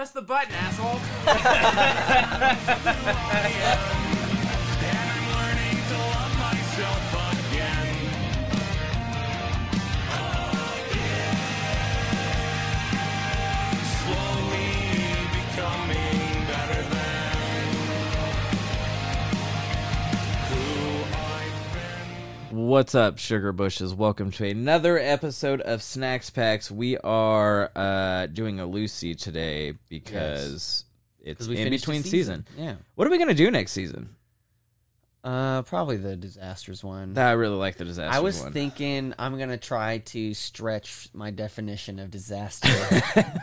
Press the button, asshole. What's up, sugar bushes? Welcome to another episode of Snacks Packs. We are uh, doing a Lucy today because it's we in finished the between season. Yeah. What are we gonna do next season? Uh, probably the disasters one. I really like the disaster. I was one. thinking I'm gonna try to stretch my definition of disaster.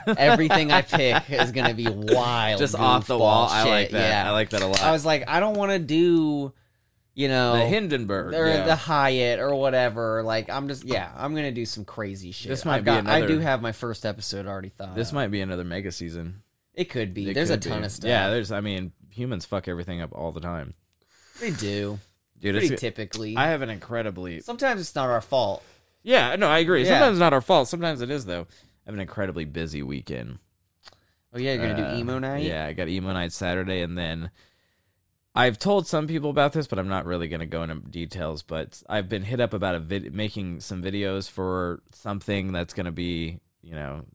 Everything I pick is gonna be wild, just off the wall. goofball I like that. Yeah. I like that a lot. I was like, I don't want to do, you know, the Hindenburg. or yeah. the Hyatt or whatever. Like, I'm just, yeah, I'm gonna do some crazy shit. This might I've be got, I another- do have my first episode already thought. this out. might be another mega season. It could be. It There's a ton be. of stuff. Yeah, there's. I mean, humans fuck everything up all the time, they do. dude. Pretty typically. I have an incredibly. Sometimes it's not our fault. Yeah, no, I agree. Yeah. Sometimes it's not our fault. Sometimes it is though. I have an incredibly busy weekend. Oh yeah, you're gonna Uh, do emo night. Yeah, I got emo night Saturday, and then I've told some people about this, but I'm not really going to go into details. But I've been hit up about a vid- making some videos for something that's going to be, you know,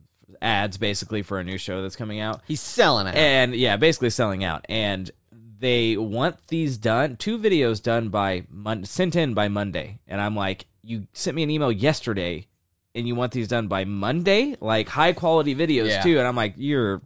ads basically for a new show that's coming out, He's selling it. and yeah, basically selling out. And they want these done, two videos done by Mon- sent in by Monday, and I'm like, you sent me an email yesterday. And you want these done by Monday, like high quality videos Yeah. too. And I'm like, you're,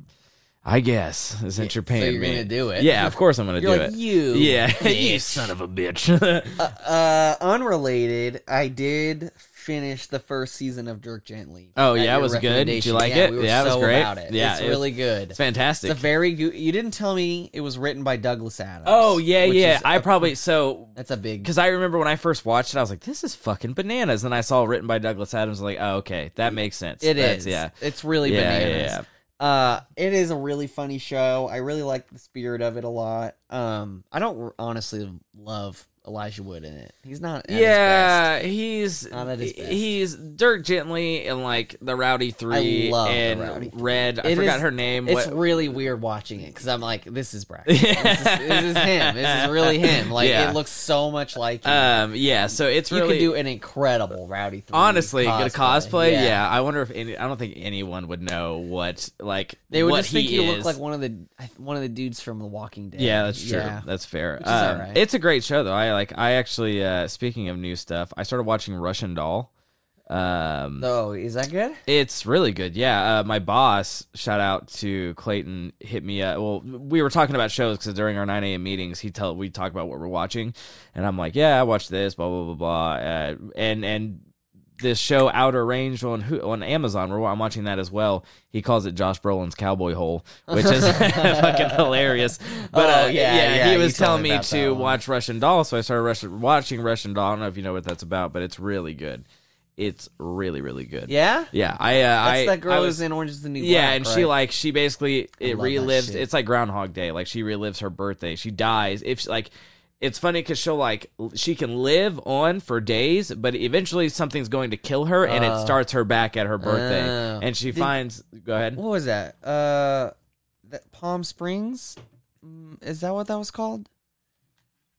I guess, since you're paying so you're me. gonna do it. Yeah, of course I'm gonna You're do like it. you. Yeah, you bitch." son of a bitch. Uh, uh, unrelated. I did finish the first season of Dirk Gently. Oh, At yeah, your it was good? Did you like yeah, it? We were Yeah, it was so great. About it. Yeah, it's it was- really good. it's fantastic. It's a very good. You didn't tell me it was written by Douglas Adams. oh yeah, which yeah. is I a- probably so That's a big. because I remember when I first watched it, I was like, "This is fucking bananas." And I saw it written by Douglas Adams. like, oh, okay, that makes sense. It That's- is. Yeah. It's really Yeah, yeah, bananas. yeah. Uh, it is a really funny show. I really like the spirit of it a lot. Um, I don't honestly love Elijah Wood in it. He's not. At his best. Yeah, he's Not at his best. he's Dirk Gently and like the Rowdy Three I love the Rowdy Three. Red. I It forgot is- her name. It's What- really weird watching it because I'm like, this is Brad. this, is, this is him. This is really him. Like Yeah. it looks so much like him. um, yeah. So it's you really could do an incredible Rowdy. 3 honestly good cosplay. Yeah. I wonder if any. I don't think anyone would know what like they would what just think he you is. look like one of the one of the dudes from The Walking Dead. Yeah, that's true. That's fair. is Um, alright. It's a great show though. I like. I actually. Uh, speaking of new stuff, I started watching Russian Doll. Um, Oh, is that good? It's really good. Yeah. Uh, my boss, shout out to Clayton, hit me up. Well, we were talking about shows because during our 9 a.m. meetings, he tell we talk about what we're watching, and I'm like, yeah, I watched this, blah blah blah blah, uh, and and this show Outer Range on who on Amazon. Where I'm watching that as well. He calls it Josh Brolin's Cowboy Hole, which is fucking hilarious. But Oh, uh, yeah, yeah, he was telling me to watch Russian Doll, so I started Russian, watching Russian Doll. I don't know if you know what that's about, but it's really good. It's really really good. Yeah. Yeah, I uh, That's I that girl I was, in Orange is the New Black. yeah, and she like she basically it relives. It's like Groundhog Day. Like she relives her birthday. She dies if she, like. It's funny because she'll like she can live on for days, but eventually something's going to kill her, and it Oh. starts her back at her birthday, Oh. and she Did- finds. Go ahead. What was that? Uh, that Palm Springs. Mm, Is that what that was called?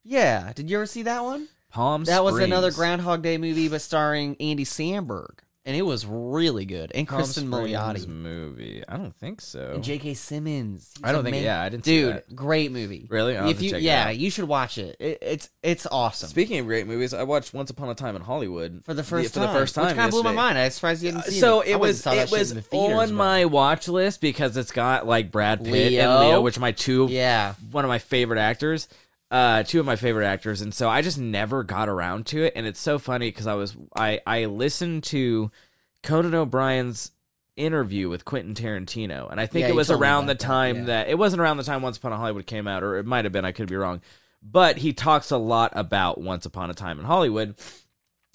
Yeah. Did you ever see that one? Palm. Springs. That was another Springs. Groundhog Day movie, but starring Andy Samberg, and it was really good. And Palm Kristen Milioti movie. I don't think so. and J.K. Simmons. I don't think. Yeah, I didn't see Dude, great movie. Really? I'll if you, yeah, you should watch it. it. It's it's awesome. Speaking of great movies, I watched Once Upon a Time in Hollywood for the first for time, the first time. which kind of blew my mind. I was surprised you hadn't seen so it. I it was it was the theaters, on my watch list because it's got like Brad Pitt Leo. and Leo, which are my two yeah. one of my favorite actors. Uh, two of my favorite actors, and so I just never got around to it. And it's so funny because I was I I listened to Conan O'Brien's interview with Quentin Tarantino, and I think Yeah, it was around the about that, time yeah. that it wasn't around the time Once Upon a Hollywood came out, or it might have been. I could be wrong, but he talks a lot about Once Upon a Time in Hollywood,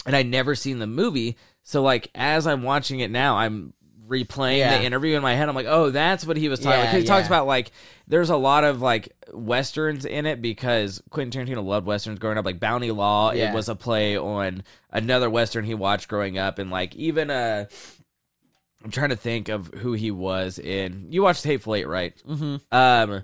and I'd never seen the movie. So like as I'm watching it now, I'm replaying Yeah. the interview in my head. I'm like, oh, that's what he was talking Yeah, about. he talks about like there's a lot of like westerns in it because Quentin Tarantino loved westerns growing up. Like Bounty Law, it was a play on another western he watched growing up, and like even uh I'm trying to think of who he was in. You watched Hateful Eight, right? Mm-hmm. Um,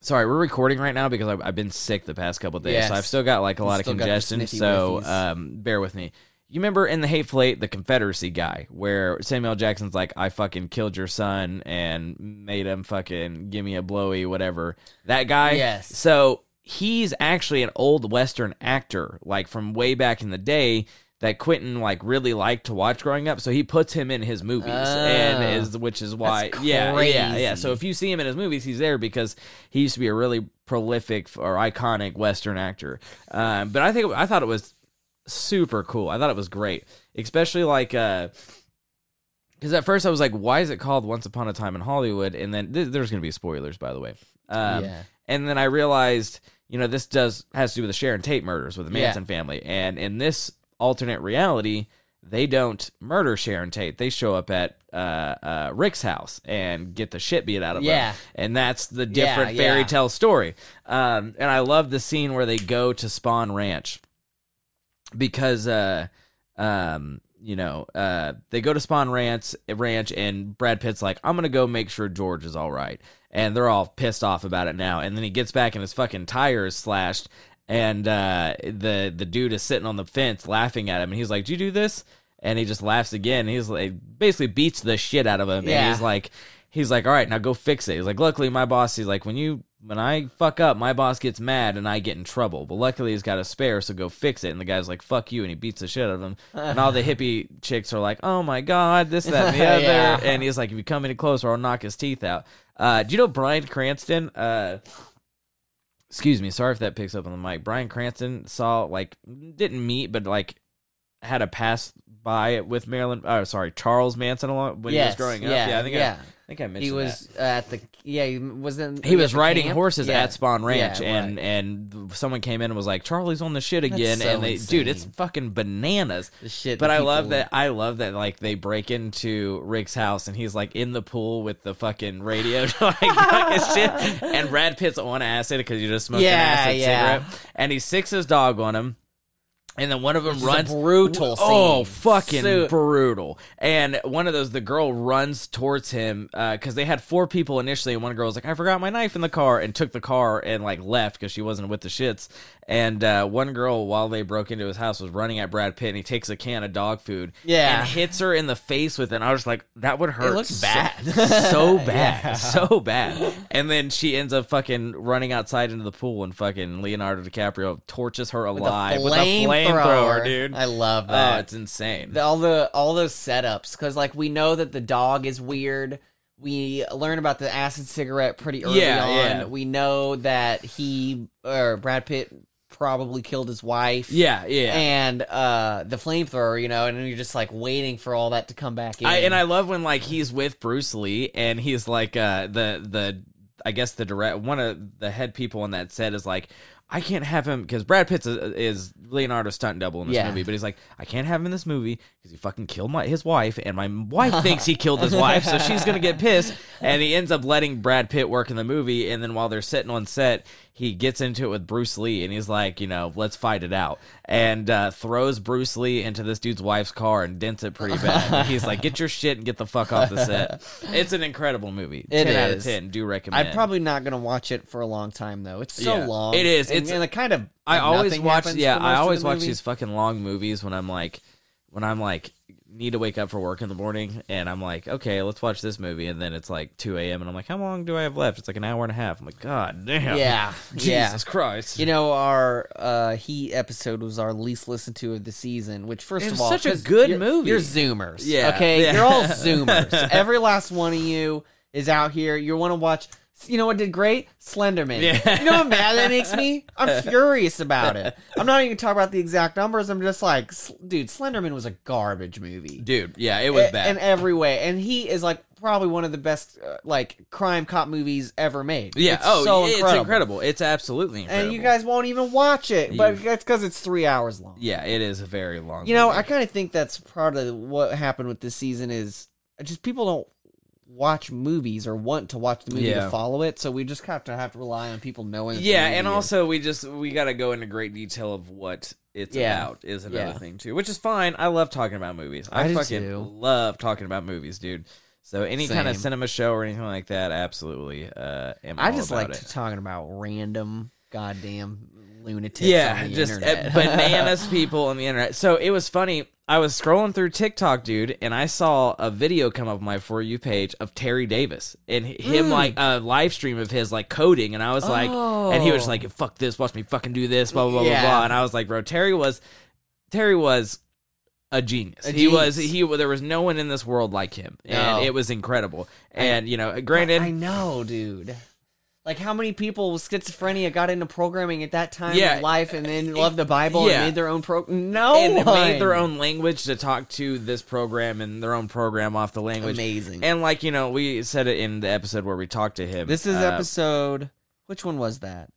sorry, we're recording right now because I've, I've been sick the past couple days, Yes. so I've still got like a lot of still got the congestion. So um, bear with me. You remember in the Hateful Eight, the Confederacy guy, where Samuel Jackson's like, "I fucking killed your son and made him fucking give me a blowy, whatever." That guy. Yes. So he's actually an old Western actor, like from way back in the day. That Quentin like really liked to watch growing up, so he puts him in his movies, and Oh. is which is why, yeah, yeah, yeah. So if you see him in his movies, he's there because he used to be a really prolific or iconic Western actor. Um, but I think I thought it was super cool. I thought it was great, especially like uh because at first I was like, why is it called Once Upon a Time in Hollywood? And then th- there's going to be spoilers, by the way. Um, yeah. and then I realized, you know, this does has to do with the Sharon Tate murders with the Yeah. Manson family, and in this alternate reality. They don't murder Sharon Tate. They show up at uh, uh, Rick's house and get the shit beat out of them Yeah. and that's the different Yeah, fairy yeah. tale story. Um, and I love the scene where they go to Spahn Ranch because, uh, um, you know, uh, they go to Spahn Ranch, Ranch, and Brad Pitt's like, "I'm gonna go make sure George is all right," and they're all pissed off about it now. And then he gets back and his fucking tire is slashed, and uh, the the dude is sitting on the fence laughing at him, and he's like, "Did you do this?" And he just laughs again. He's like, basically beats the shit out of him, Yeah. and he's like, he's like, all right, now go fix it. He's like, luckily my boss, he's like, when you when I fuck up, my boss gets mad and I get in trouble. But luckily he's got a spare, so go fix it. And the guy's like, fuck you, and he beats the shit out of him. and all the hippie chicks are like, oh my god, this, that, and the other. Yeah. And he's like, if you come any closer, I'll knock his teeth out. Uh, do you know Bryan Cranston? Uh, excuse me, sorry if that picks up on the mic. Bryan Cranston saw like didn't meet, but like had a pass by with Marilyn. Oh, sorry, Charles Manson along when he was growing up. yeah, Yeah, I think yeah. I think I mentioned He that. was at the yeah. He was in. He was riding camp? horses Yeah. at Spahn Ranch, Yeah, and right. and someone came in and was like, "Charlie's on the shit again," so and they, dude, it's fucking bananas. the shit. But that I love that. I love that. Like they break into Rick's house, and he's like in the pool with the fucking radio, like talking shit. And Brad Pitt's on acid because you just smoked Yeah, an acid yeah. cigarette, and he sicks his dog on him. And then one of them Which is a runs brutal Oh, scene. fucking So- brutal! And one of those, the girl runs towards him because they had four people initially, and one girl was like, "I forgot my knife in the car," and took the car and like left because she wasn't with the shits. And uh, one girl, while they broke into his house, was running at Brad Pitt, and he takes a can of dog food, Yeah. and hits her in the face with it. And I was like, that would hurt. looks so- bad. so bad, Yeah. so bad. And then she ends up fucking running outside into the pool, and fucking Leonardo DiCaprio torches her With a alive with a flamethrower, flamethrower. dude. I love Oh, that. it's insane. The- all the all those setups because like we know that the dog is weird. We learn about the acid cigarette pretty early Yeah, on. yeah. We know that he or Brad Pitt probably killed his wife. yeah, yeah. And uh the flamethrower, you know, and you're just like waiting for all that to come back in. I, and I love when like he's with Bruce Lee and he's like uh the the I guess the direct one of the head people on that set is like I can't have him because Brad Pitt is, is Leonardo's stunt double in this Yeah. movie, but he's like I can't have him in this movie because he fucking killed my his wife and my wife thinks he killed his wife, so she's gonna get pissed. And he ends up letting Brad Pitt work in the movie, and then while they're sitting on set, he gets into it with Bruce Lee, and he's like, you know, let's fight it out, and uh, throws Bruce Lee into this dude's wife's car and dents it pretty bad. And he's like, get your shit and get the fuck off the set. It's an incredible movie. It ten out of ten. Do recommend. I'm probably not gonna watch it for a long time though. It's so Yeah. long. It is. And, It's- and it kind of. I always watch. Yeah, I always the watch movie. these fucking long movies when I'm like, when I'm like need to wake up for work in the morning, and I'm like, okay, let's watch this movie, and then it's like 2 a.m. and I'm like, how long do I have left? It's like an hour and a half. I'm like, god damn. Yeah, Jesus yeah. Christ. You know, our uh, Heat episode was our least listened to of the season. Which, first of all, such a good you're- movie. You're Zoomers, Yeah, Okay, yeah. you're all Zoomers. Every last one of you is out here. You want to watch. You know what did great? Slenderman. Yeah. You know how mad that makes me? I'm furious about it. I'm not even talking about the exact numbers. I'm just like, dude, Slenderman was a garbage movie. dude, yeah, it was A- bad. in every way, and he is like probably one of the best uh, like crime cop movies ever made. yeah, It's oh, so it's incredible. incredible. It's absolutely incredible. And you guys won't even watch it, but You- that's because it's three hours long. yeah, it is a very long. You know. I kind of think that's part of what happened with this season is just people don't watch movies or want to watch the movie Yeah. to follow it. So we just have to have to rely on people knowing. Yeah, and is- also we just we got to go into great detail of what it's Yeah. about is another Yeah. thing too, which is fine. I love talking about movies. I, I fucking too. love talking about movies, dude. So any kind of cinema show or anything like that, absolutely. Uh, I just like it. talking about random goddamn lunatics. yeah, just uh, internet. bananas people on the internet. So it was funny. I was scrolling through TikTok, dude, and I saw a video come up on my for you page of Terry Davis and him Mm. like a live stream of his like coding, and I was like, and he was Oh. like, "Fuck this, watch me fucking do this," blah blah blah Yeah. blah blah, and I was like, bro, Terry was, Terry was. A genius. A he was. He. There was no one in this world like him, and No. it was incredible. And you know, granted, I know, dude. Like how many people with schizophrenia got into programming at that time Yeah. in life and then loved the Bible Yeah. and made their own pro? No and one. made their own language to talk to this program and their own program off the language. Amazing. And like you know, we said it in the episode where we talked to him. this is uh, episode. Which one was that?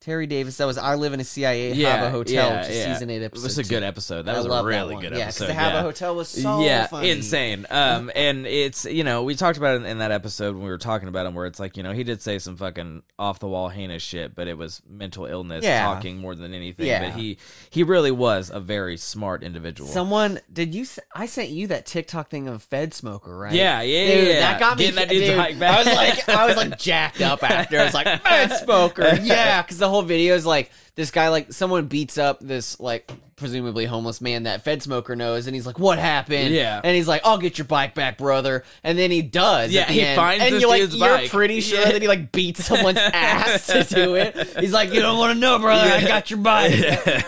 Terry Davis. That was I live in a CIA Yeah, Hava Hotel, yeah, which is yeah. season eight It episode. was a good two. episode. That I was a really good yeah, episode. Yeah, because the Hava yeah. Hotel was so yeah, funny. insane. Um, and it's you know we talked about it in that episode when we were talking about him, where it's like you know he did say some fucking off the wall heinous shit, but it was mental illness talking more than anything. Yeah. But he he really was a very smart individual. Someone did you? I sent you that TikTok thing of Fed Smoker, right? Yeah, yeah, Dude, yeah. that got me. Getting that dude's dude, hike back. I was like, I was like jacked up after. I was like, Fed Smoker, yeah, because the whole video is like this guy, like someone beats up this like presumably homeless man that Fed Smoker knows, and he's like, "What happened?" Yeah. and he's like, "I'll get your bike back, brother," and then he does. Yeah, he end. finds and this you're like, you're pretty sure Yeah. that he like beats someone's ass to do it. He's like, "You don't want to know, brother. I got your bike.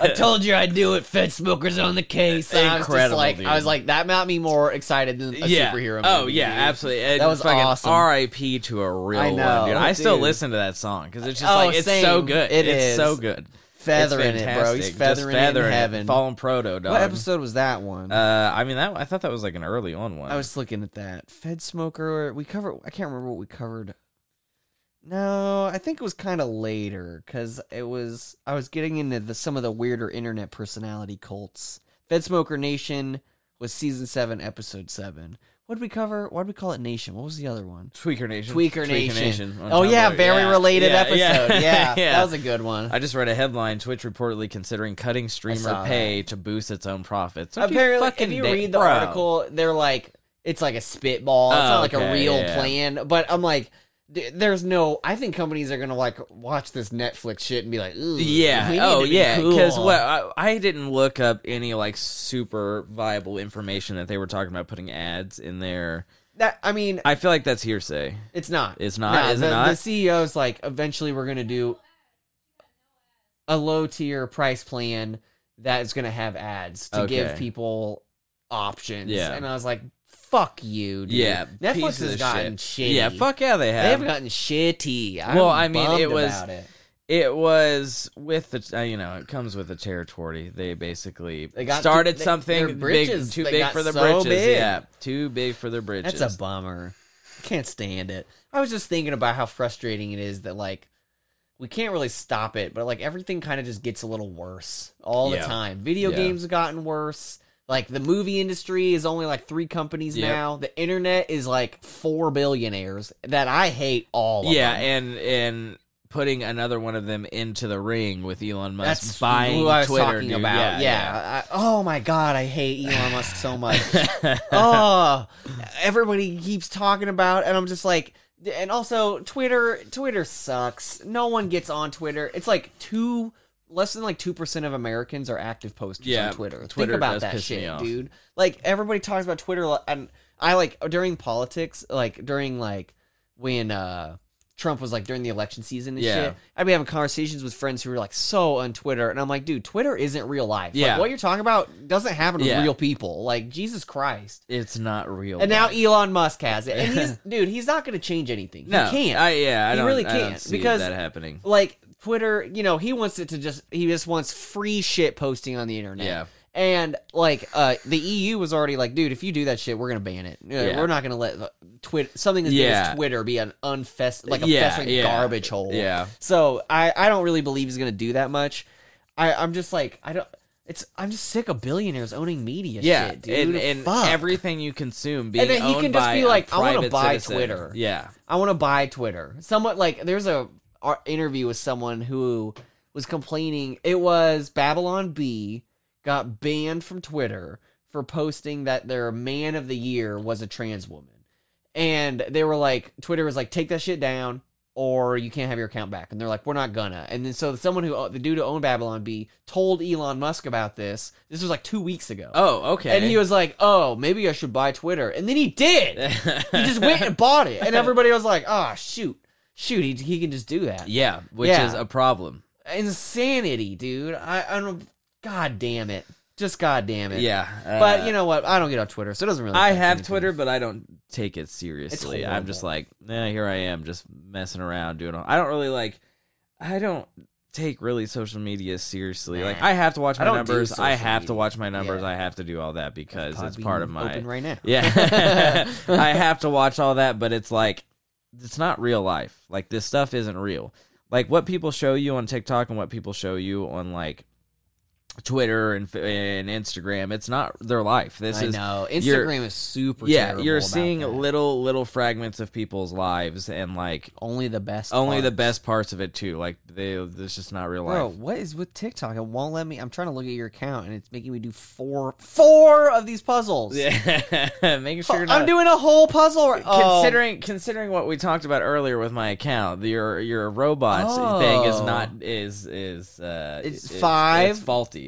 I told you I'd do it. Fed Smoker's on the case." And I was like, dude. I was like, that made me more excited than a yeah. superhero oh, movie. Oh yeah, dude. absolutely. And That was fucking awesome. R.I.P. to a real I know, one, dude. I still listen to that song because it's just Oh, like it's so good. It it's is. so good. Feathering it, bro. He's feathering, just feathering it in heaven. Fallen proto, dog. What episode was that one? Uh, I mean that I thought that was like an early on one. I was looking at that. Fed Smoker. We covered. I can't remember what we covered. No, I think it was kind of later because it was. I was getting into the, some of the weirder internet personality cults. Fed Smoker Nation was season seven, episode seven. What did we cover? Why did we call it Nation? What was the other one? Tweaker Nation. Tweaker Nation. on Oh yeah, very Yeah, related yeah, episode. Yeah, Yeah, that was a good one. I just read a headline: Twitch reportedly considering cutting streamer pay to boost its own profits. Don't you Apparently, fucking if you read the bro. article, they're like, it's like a spitball. It's Oh, not like a real plan. But I'm like, there's no. I think companies are gonna like watch this Netflix shit and be like, Ooh, Yeah. Oh, be yeah. Because cool. what I, I didn't look up any like super viable information that they were talking about putting ads in there. that I mean, I feel like that's hearsay. it's not. It's not. Nah, is the, it not? The CEO's like, eventually we're gonna do a low tier price plan that is gonna have ads to give people options. Yeah. and I was like, fuck you. Dude. yeah. Netflix has gotten shit. shitty. Yeah. Fuck yeah, they have. They have. have gotten shitty. I'm Well, I mean, it was- it. It was with the, uh, you know, it comes with the territory. They basically They got started too- something their britches, big, too big for the so britches. big. Yeah, too big for their bridges. That's a bummer. I can't stand it. I was just thinking about how frustrating it is that like we can't really stop it, but like everything kind of just gets a little worse all Yeah. the time. Video Yeah. games have gotten worse. Like the movie industry is only like three companies Yep. now. The internet is like four billionaires that I hate all. Of yeah, them. and and putting another one of them into the ring with Elon Musk that's buying who I was Twitter. talking dude. about. Yeah, Yeah. I, oh my god, I hate Elon Musk so much. oh, everybody keeps talking about, and I'm just like, and also Twitter. Twitter sucks. No one gets on Twitter. It's like two, less than like two percent of Americans are active posters Yeah, on Twitter. Twitter Think about does that piss me shit, off. dude. Like everybody talks about Twitter, li- and I like during politics, like during like when uh Trump was like during the election season and Yeah. shit. I'd be having conversations with friends who were like so on Twitter, and I'm like, dude, Twitter isn't real life. Like, Yeah. what you're talking about doesn't happen with Yeah. real people. Like Jesus Christ. it's not real. And now life. Elon Musk has it, and he's dude. He's not going to change anything. no, he can't. I, yeah, I He don't, really I don't can't, see because- that happening. like Twitter, you know, he wants it to just. He just wants free shit posting on the internet. Yeah. And like uh, the EU was already like, dude, if you do that shit, we're gonna ban it. Yeah. We're not gonna let Twitter something as big as Twitter be an unfest like a Yeah, festering yeah. garbage hole. Yeah. So I I don't really believe he's gonna do that much. I I'm just like I don't. It's I'm just sick of billionaires owning media. Yeah, shit, dude. and, and Fuck. everything you consume being And then he owned can just by be like, "I wanna buy citizen." Twitter. Yeah, I want to buy Twitter. Somewhat like there's a interview with someone who was complaining. It was Babylon Bee got banned from Twitter for posting that their man of the year was a trans woman, and they were like, Twitter was like, take that shit down. Or you can't have your account back, and they're like, "We're not gonna." And then so someone who the dude who owned Babylon Bee told Elon Musk about this. This was like two weeks ago, Oh, okay. and he was like, "Oh, maybe I should buy Twitter." And then he did he just went and bought it, and everybody was like, "Oh shoot, shoot, he, he can just do that." yeah, which Yeah. is a problem. Insanity, dude. I, I don't. God damn it. Just god damn it. Yeah, But uh, you know what? I don't get on Twitter, so it doesn't really. I affect have anything. Twitter, but I don't take it seriously. I'm just like, yeah, here I am, just messing around doing. All, I don't really like. I don't take really social media seriously. Like I have to watch I my don't do numbers. I social have to media. watch my numbers. Yeah. I have to do all that because it's Podbean part of my. open right now. Yeah, I have to watch all that, but it's like it's not real life. Like this stuff isn't real. Like what people show you on TikTok and what people show you on like Twitter and and Instagram, it's not their life. This I is know Instagram is super. yeah, you're seeing little little fragments of people's lives and like only the best. only the parts. best parts of it too. Like they, it's just not real Bro, life. what is with TikTok? It won't let me. I'm trying to look at your account, and it's making me do four, four of these puzzles. Yeah, making sure you're I'm doing a whole puzzle. right- Oh. considering considering what we talked about earlier with my account. Your your robots thing is Oh. not is is uh It's it's- five. It's faulty.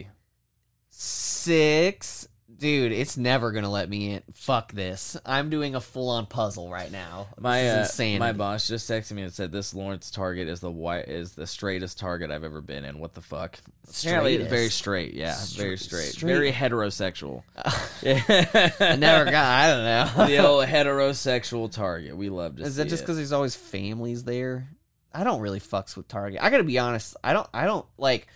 Six. Dude, it's never gonna let me in. Fuck this. I'm doing a full on puzzle right now. My uh, my boss just texted me and said this Lawrence Target is the white is the straightest Target I've ever been in. What the fuck? Apparently it's very straight. Yeah, very straight. straight. Very heterosexual. I never got. I don't know. the old heterosexual Target. We love to. Is that just it. because there's always families there? I don't really fucks with Target. I gotta be honest. I don't. I don't like.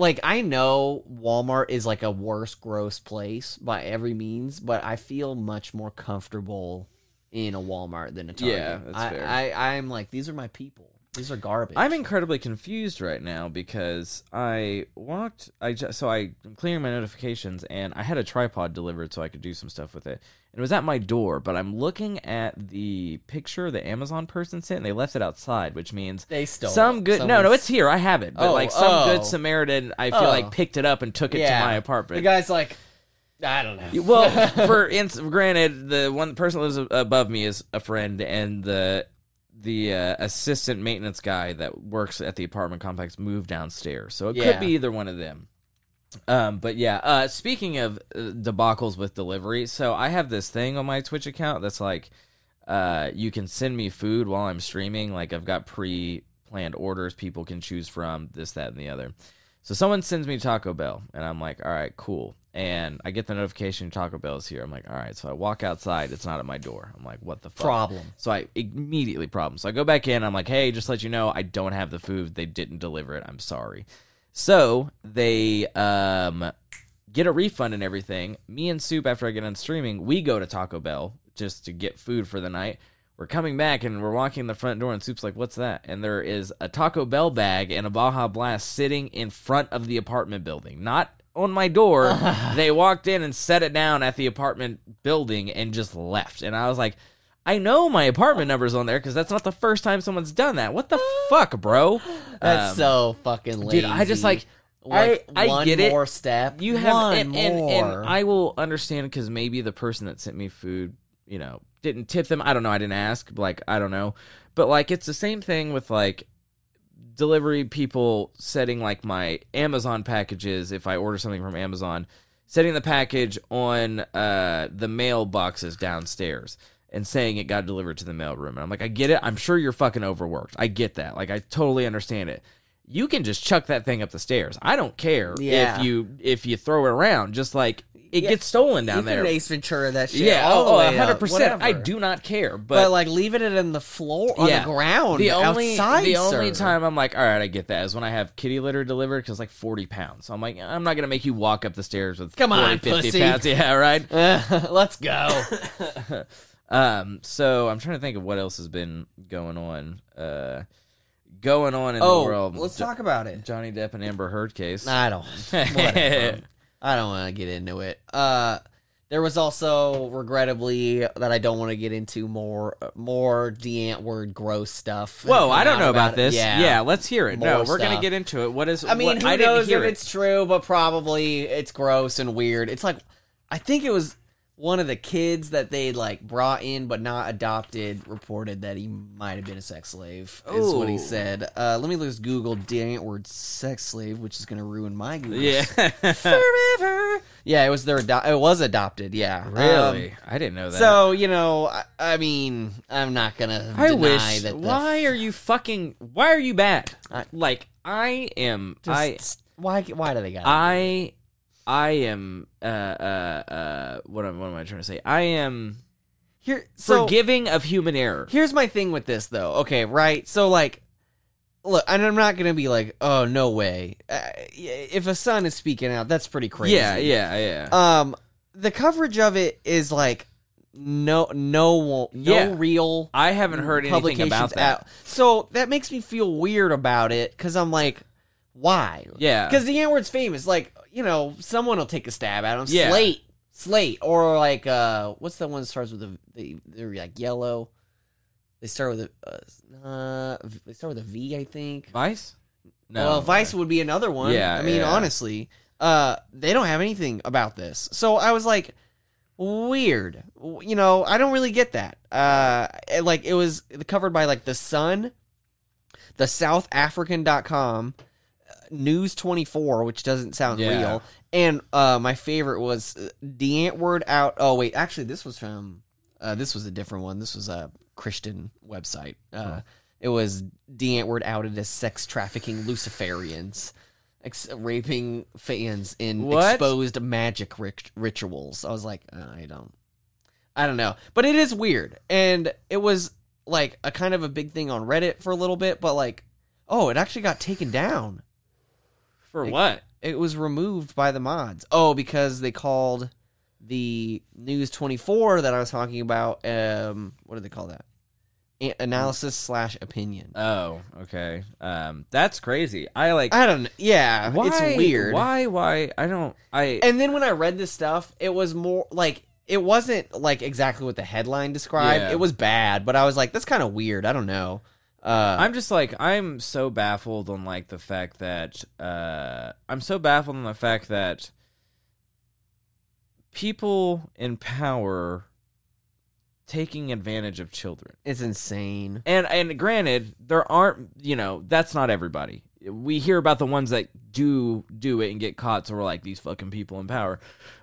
Like I know Walmart is like a worse, gross place by every means, but I feel much more comfortable in a Walmart than a Target. Yeah, that's I, fair. I I'm like these are my people. These are garbage. I'm incredibly confused right now because I walked. I just so I, I'm clearing my notifications and I had a tripod delivered so I could do some stuff with it. It was at my door, but I'm looking at the picture the Amazon person sent, and they left it outside, which means They stole some good. No, no, it's here. I have it, but Oh, like some oh. good Samaritan, I feel Oh. like picked it up and took it Yeah. to my apartment. The guy's like, I don't know. Well, for granted, the one person that lives above me is a friend, and the the uh, assistant maintenance guy that works at the apartment complex moved downstairs, so it Yeah. could be either one of them. Um, but yeah, uh, speaking of uh, debacles with delivery, so I have this thing on my Twitch account that's like, uh, you can send me food while I'm streaming. Like I've got pre-planned orders people can choose from, this, that, and the other. So someone sends me Taco Bell, and I'm like, all right, cool. And I get the notification Taco Bell's here. I'm like, all right. So I walk outside. It's not at my door. I'm like, what the fuck? Problem. So I immediately problem. So I go back in. I'm like, hey, just let you know, I don't have the food. They didn't deliver it. I'm sorry. So they um get a refund and everything. Me and Soup, after I get on streaming, we go to Taco Bell just to get food for the night. We're coming back and we're walking in the front door, and Soup's like, "What's that?" And there is a Taco Bell bag and a Baja Blast sitting in front of the apartment building, not on my door. they walked in and set it down at the apartment building and just left. And I was like, I know my apartment number's on there because that's not the first time someone's done that. What the fuck, bro? That's Um, so fucking lazy. dude. I just like Like, I I one get it. more step. You have one and, and, more. and I will understand because maybe the person that sent me food, you know, didn't tip them. I don't know. I didn't ask. Like I don't know, but like it's the same thing with like delivery people setting like my Amazon packages if I order something from Amazon, setting the package on uh the mailboxes downstairs and saying it got delivered to the mailroom. And I'm like, I get it. I'm sure you're fucking overworked. I get that. Like I totally understand it. You can just chuck that thing up the stairs. I don't care Yeah. if you if you throw it around. Just like it Yeah. gets stolen down you there. Ace Ventura that shit. yeah, all oh, oh way up, 100%. I do not care, But, but, like leaving it in the floor on Yeah. the ground the only outside. the only time I'm like, all right, I get that is when I have kitty litter delivered because like 40 pounds. So I'm like, I'm not gonna make you walk up the stairs with Come 40, on, 50 pussy. pounds. Yeah, right. let's go. um, so I'm trying to think of what else has been going on. Uh, going on in oh, the world. let's Jo- talk about it. Johnny Depp and Amber Heard case. I don't. Whatever. I don't want to get into it. Uh, there was also, regrettably, that I don't want to get into more, more Die Antwoord gross stuff. Whoa, I don't know about, it. this. Yeah. let's hear it. No, More we're gonna get into it. What is? I mean, what, who I knows if it. it's true, but probably it's gross and weird. It's like I think it was one of the kids that they like brought in but not adopted reported that he might have been a sex slave. Is what he said. Uh, let me just Google Die Antwoord sex slave, which is going to ruin my Google. Yeah, forever. Yeah, it was their ado- it was adopted. Yeah, really. Um, I didn't know that. so you know, I, I mean, I'm not gonna. I deny wish. that. Why are you fucking? Why are you bad? I- like I am. I why? Why do they got? I I am. Uh uh uh. What am, what am I trying to say? I am here? So forgiving of human error. Here's my thing with this though. Okay, right? So like look, and I'm not going to be like, "Oh, no way." Uh, if a son is speaking out, that's pretty crazy. Yeah, yeah, yeah. Um the coverage of it is like no no no Yeah. real I haven't heard anything about that. out. So that makes me feel weird about it cuz I'm like why? Yeah. Cuz the N-word's famous. Like, you know, someone will take a stab at him. Yeah. Slate. Slate or like uh what's that one that starts with the they're like yellow. They start with a uh, they start with a V, I think. Vice. No. Well, Vice would be another one. Yeah, I mean, yeah. honestly, uh, they don't have anything about this. So I was like, weird. You know, I don't really get that. Uh, like it was covered by like the Sun, the South African.com, News 24, which doesn't sound Yeah. real. And uh, my favorite was uh, Die Antwoord out. Oh wait, actually, this was from. Uh, this was a different one. This was a Christian website. Uh, It was Die Antwoord outed as sex trafficking Luciferians, ex- raping fans in What? exposed magic rit- rituals. I was like, uh, I don't, I don't know, but it is weird, and it was like a kind of a big thing on Reddit for a little bit, but like, oh, it actually got taken down. For Like- what? It was removed by the mods. Oh, because they called the News 24 that I was talking about. Um, what do they call that? A- analysis slash opinion. Oh, okay. Um, that's crazy. I like. I don't. Yeah, why, it's weird. Why? Why? I don't. I. And then when I read this stuff, it was more like it wasn't like exactly what the headline described. Yeah. It was bad, but I was like, that's kind of weird. I don't know. Uh, I'm just like I'm so baffled on like the fact that uh I'm so baffled on the fact that people in power taking advantage of children. it's insane. And and granted, there aren't, you know, that's not everybody. We hear about the ones that do do it and get caught so we're like these fucking people in power.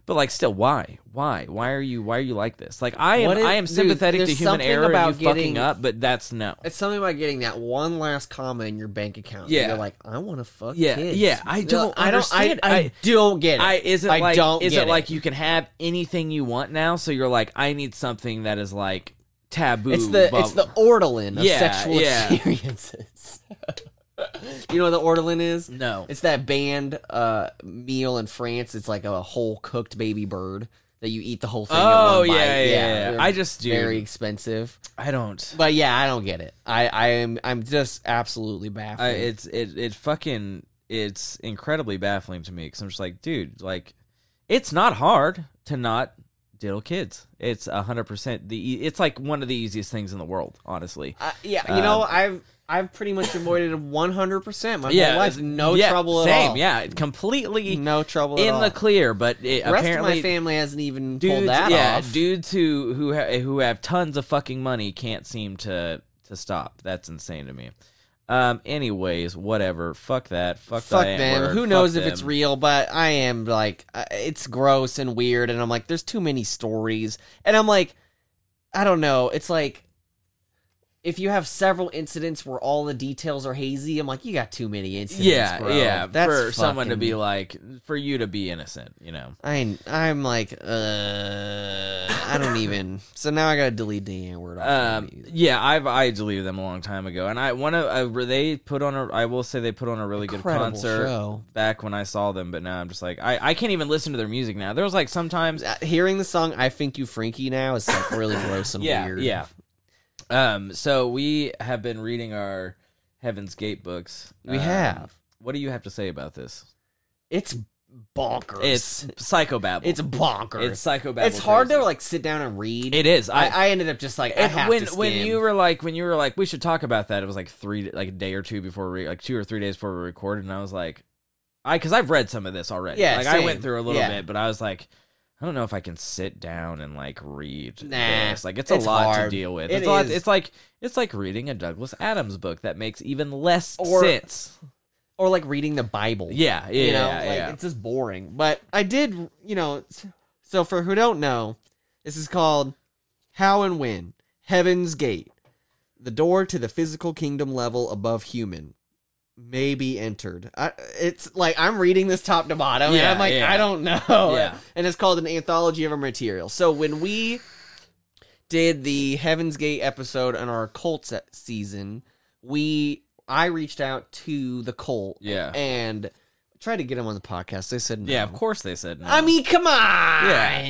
But like still why? Why? Why are you why are you like this? Like I am is- I am dude, sympathetic to human error about and you fucking up, but that's no. It's something about getting that one last comma in your bank account. Yeah. you're like, I want to fuck. Yeah, kids. yeah, I don't I don't. I. I, I- don't get it. I is it I like don't is get it like you can have anything you want now? So you're like, I need something that is like taboo. It's the it's the ortolan of Yeah, sexual yeah. experiences. you know what the ortolan is? no. It's that banned uh, meal in France. It's like a whole cooked baby bird that you eat the whole thing. in Oh yeah, yeah, yeah. they're I just do. very expensive. I don't. But yeah, I don't get it. I I am I'm just absolutely baffled. I, it's it it fucking it's incredibly baffling to me because I'm just like, dude, like, it's not hard to not diddle kids. It's a hundred percent the. It's like one of the easiest things in the world, honestly. Uh, yeah, you know, Um, I've I've pretty much avoided 100 percent my yeah, whole life. No yeah, trouble at all. same, all. yeah, completely no trouble at in all. the clear. But it, the rest apparently, of my family hasn't even dudes, pulled that yeah, off. dudes who who ha- who have tons of fucking money can't seem to to stop. That's insane to me. Um. Anyways, whatever. Fuck that. Fuck, Fuck that them. word. Who Fuck knows if it's real? But I am like, uh, it's gross and weird, and I'm like, there's too many stories, and I'm like, I don't know. It's like. If you have several incidents where all the details are hazy, I'm like, you got too many incidents. Yeah, bro. yeah. That's for someone to be like, for you to be innocent, you know. I I'm like, uh, I don't even. So now I gotta delete the N word. Um, yeah, I've I deleted them a long time ago, and I one of uh, they put on a. I will say they put on a really good concert show. back when I saw them, but now I'm just like I I can't even listen to their music now. There was like sometimes Uh, Hearing the song "I Fink U Freeky" now is like really gross and yeah weird. yeah. Um, so we have been reading our Heaven's Gate books. We Um, have. What do you have to say about this? It's bonkers. It's psychobabble. it's bonkers. it's psychobabble. it's hard crazy. to like sit down and read. It is. I, I, I ended up just like I have when to when you were like when you were like we should talk about that. It was like three like a day or two before we like two or three days before we recorded, and I was like, I because I've read some of this already. Yeah, like I same. went through a little Yeah. bit, but I was like. I don't know if I can sit down and like read Nah, this. Like it's a it's lot hard. to deal with. It it's a lot, it's like it's like reading a Douglas Adams book that makes even less Or- sense. or like reading the Bible. Yeah, yeah, you know, yeah, like yeah. it's just boring. But I did, you know. So for who don't know, this is called How and When Heaven's Gate, the door to the physical kingdom level above human. May be entered. I, it's like I'm reading this top to bottom, and Yeah, I'm like, yeah. I don't know. Yeah. And it's called an anthology of a material. So when we did the Heaven's Gate episode on our cult se- season, we I reached out to the cult Yeah. and tried to get them on the podcast. They said no. Yeah, of course they said no. I mean, come on.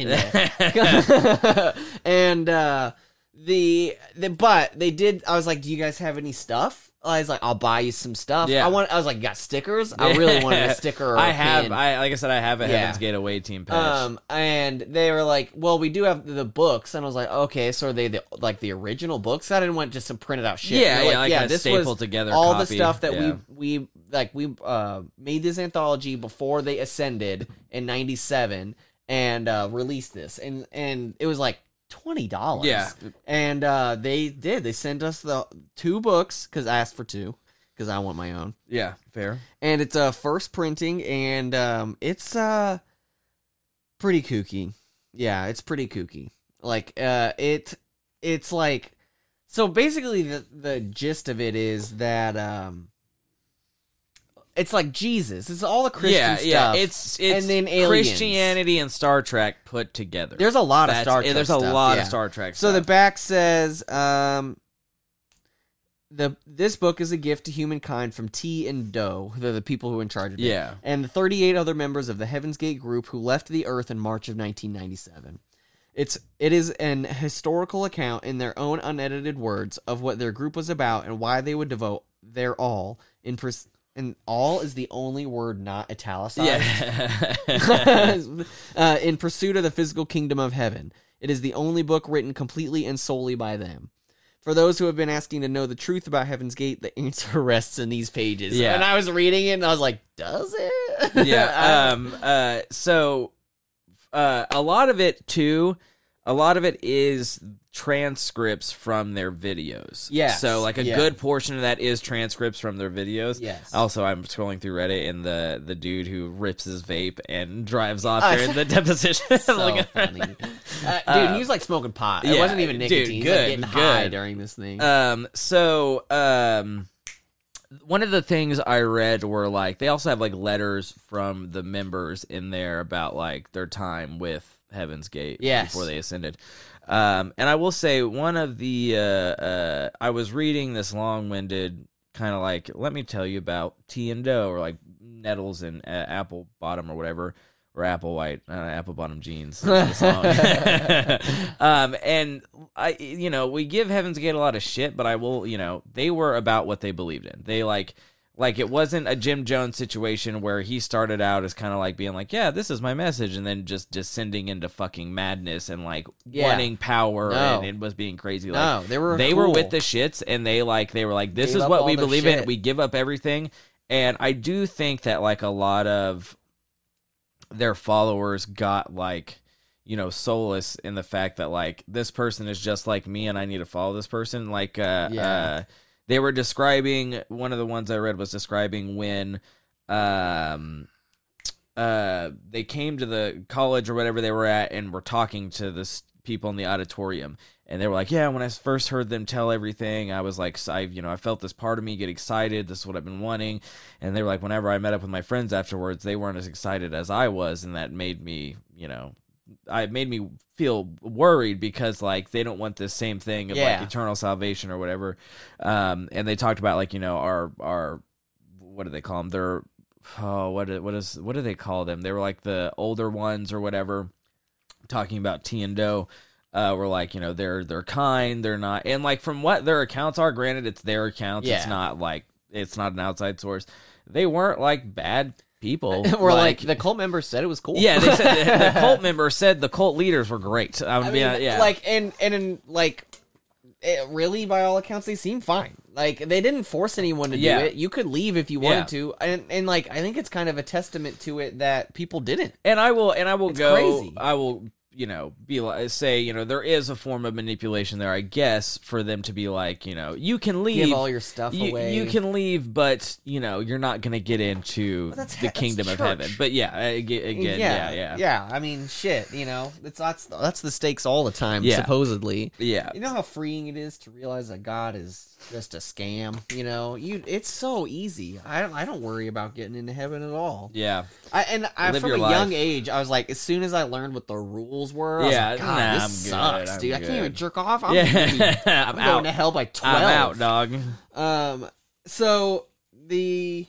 yeah. and uh the the but they did I was like, "Do you guys have any stuff?" I was like, "I'll buy you some stuff." Yeah. I want I was like, "You got stickers?" I really wanted a sticker or a I have. pin. I like I said, I have a Yeah. Heaven's Gate away team patch. Um, and they were like, "Well, we do have the books," and I was like, "Okay, so are they the like the original books?" I didn't want just some printed out shit. yeah, yeah, like a this was together. all the stuff that Yeah. we we like we uh made this anthology before they ascended in '97 and uh released this, and and it was like twenty dollars. Yeah. and uh they did. They sent us the two books because I asked for two because I want my own Yeah, fair. and it's a uh, first printing and um it's uh pretty kooky yeah it's pretty kooky like uh it it's like so basically the the gist of it is that um it's like jesus it's all the christian yeah, stuff yeah. It's it's and then aliens. Christianity and Star Trek put together. there's a lot of star Trek There's a stuff, lot yeah. of Star Trek. So the back says, um, the this book is a gift to humankind from Ti and Do, They're the people who are in charge of it. yeah, And the 38 other members of the Heaven's Gate group who left the Earth in March of 1997. It's it is an historical account in their own unedited words of what their group was about and why they would devote their all in pers- and all is the only word not italicized yeah. uh, in pursuit of the physical kingdom of heaven. It is the only book written completely and solely by them. For those who have been asking to know the truth about Heaven's Gate, the answer rests in these pages. Yeah. And I was reading it and I was like, does it? yeah. Um. Uh. So, uh, a lot of it too. A lot of it is transcripts from their videos. Yeah. So, like a yeah. good portion of that is transcripts from their videos. Yes. Also, I'm scrolling through Reddit and the the dude who rips his vape and drives off Uh, during the deposition. so funny. Uh, dude, he was like smoking pot. It wasn't even nicotine. Was good, like getting high good. during this thing. Um. So, um, one of the things I read were like they also have like letters from the members in there about like their time with Heaven's Gate Yes. before they ascended. Um, and I will say one of the uh, uh, I was reading this long-winded kind of like let me tell you about Ti and Do or like Nettles and uh, apple bottom or whatever or Applewhite uh, apple bottom jeans is the song. um and i you know we give heaven's gate a lot of shit but i will you know they were about what they believed in they like like it wasn't a jim jones situation where he started out as kind of like being like yeah this is my message and then just descending into fucking madness and like Yeah. wanting power No. and it was being crazy like no, they were they were cool. with the shits and they like they were like this Gave is up what all we their believe in shit. we give up everything and i do think that like a lot of their followers got like you know solace in the fact that like this person is just like me and i need to follow this person like uh Yeah. uh they were describing one of the ones i read was describing when um uh they came to the college or whatever they were at and were talking to this people in the auditorium. And they were like yeah when i first heard them tell everything i was like i you know i felt this part of me get excited. This is what i've been wanting. And they were like whenever i met up with my friends afterwards they weren't as excited as i was and that made me you know I made me feel worried because like they don't want this same thing of Yeah. like eternal salvation or whatever. Um, and they talked about like you know our our what do they call them? They're oh what is, what is what do they call them? They were like the older ones or whatever. Talking about Ti and Do, uh, were like you know they're they're kind, they're not, and like from what their accounts are, granted it's their accounts, it's not like it's not an outside source. They weren't like bad people. We're like, the cult member said it was cool. yeah, they said the cult member said the cult leaders were great. I would I be, mean, uh, yeah, like and and in, like it, really by all accounts they seem fine. Like they didn't force anyone to Yeah. do it. You could leave if you wanted Yeah. to. And and like I think it's kind of a testament to it that people didn't. and I will and I will It's go. crazy. I will you know be like say you know there is a form of manipulation there. I guess for them to be like you know you can leave Give all your stuff you, away. you can leave, but you know you're not going to get into But that's the that's kingdom of church. heaven. But yeah, aga- again, yeah, yeah, yeah. I mean, shit. You know, it's that's that's the stakes all the time. Yeah. Supposedly, yeah. you know how freeing it is to realize that God is just a scam. You know, you it's so easy. I I don't worry about getting into heaven at all. Yeah, I, and I, Live from your a young age, I was like, as soon as I learned what the rules were, I was Yeah, like, God, nah, this I'm good, sucks, I'm dude. I can't even jerk off. I'm, yeah. I'm, I'm out. going to hell by twelve. I'm out, dog. Um, so the